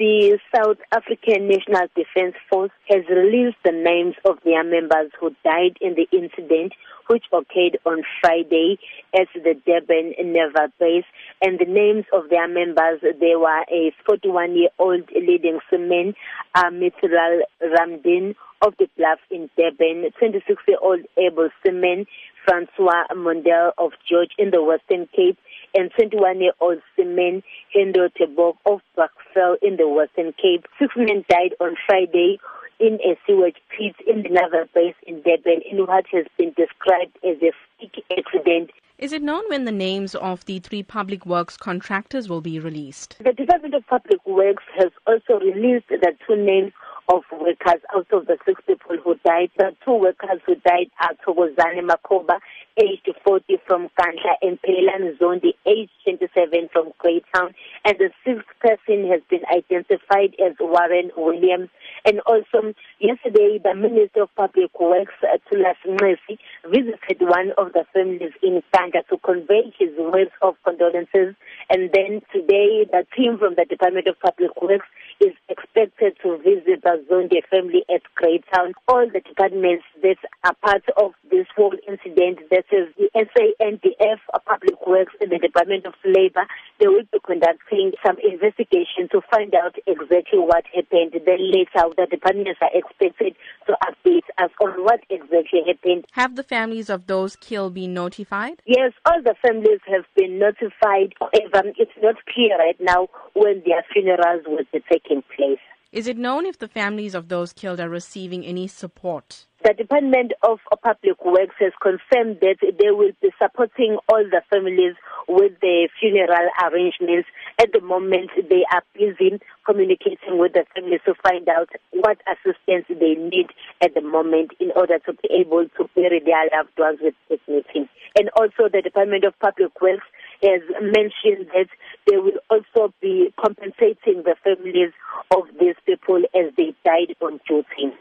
the South African National Defence Force has released the names of their members who died in the incident which occurred on Friday at the Durban Naval Base. And the names of their members, they were a 41-year-old leading seaman, Mithral Ramdin of the Bluff in Durban, 26-year-old able seaman, Francois Mondel of George in the Western Cape, and 21-year-old seaman Hendo Tebok of Buckville in the Western Cape. Six men died on Friday in a sewage pit in the naval base in Durban in what has been described as a freak accident. Is it known when the names of the three public works contractors will be released? The Department of Public Works has also released the two names of workers out of the six people who died. The two workers who died are Thokozani Makoba, aged 40 from Kantla, and Pelelani Zondi, aged 27 from Greytown. And the sixth person has been identified as Warren Williams. And also, um, yesterday, the Minister of Public Works, uh, Thulas Nxesi, visited one of the families in Kantla to convey his words of condolences. And then today, the team from the Department of Public Works is expected to visit the Zondi family at Greytown. All the departments that are part of this whole incident, that is the SANDF, Works, and the Department of Labor, they will be conducting some investigation to find out exactly what happened. Then later, the departments are expected to update us on what exactly happened. Have the families of those killed been notified? Yes, all the families have been notified. However, it's not clear right now when their funerals will be taking place. Is it known if the families of those killed are receiving any support? The Department of Public Works has confirmed that they will be supporting all the families with the funeral arrangements. At the moment, they are busy communicating with the families to find out what assistance they need at the moment in order to be able to bury their loved ones with dignity. And also, the Department of Public Works has mentioned that they will also be compensating the families of these people as they died on duty.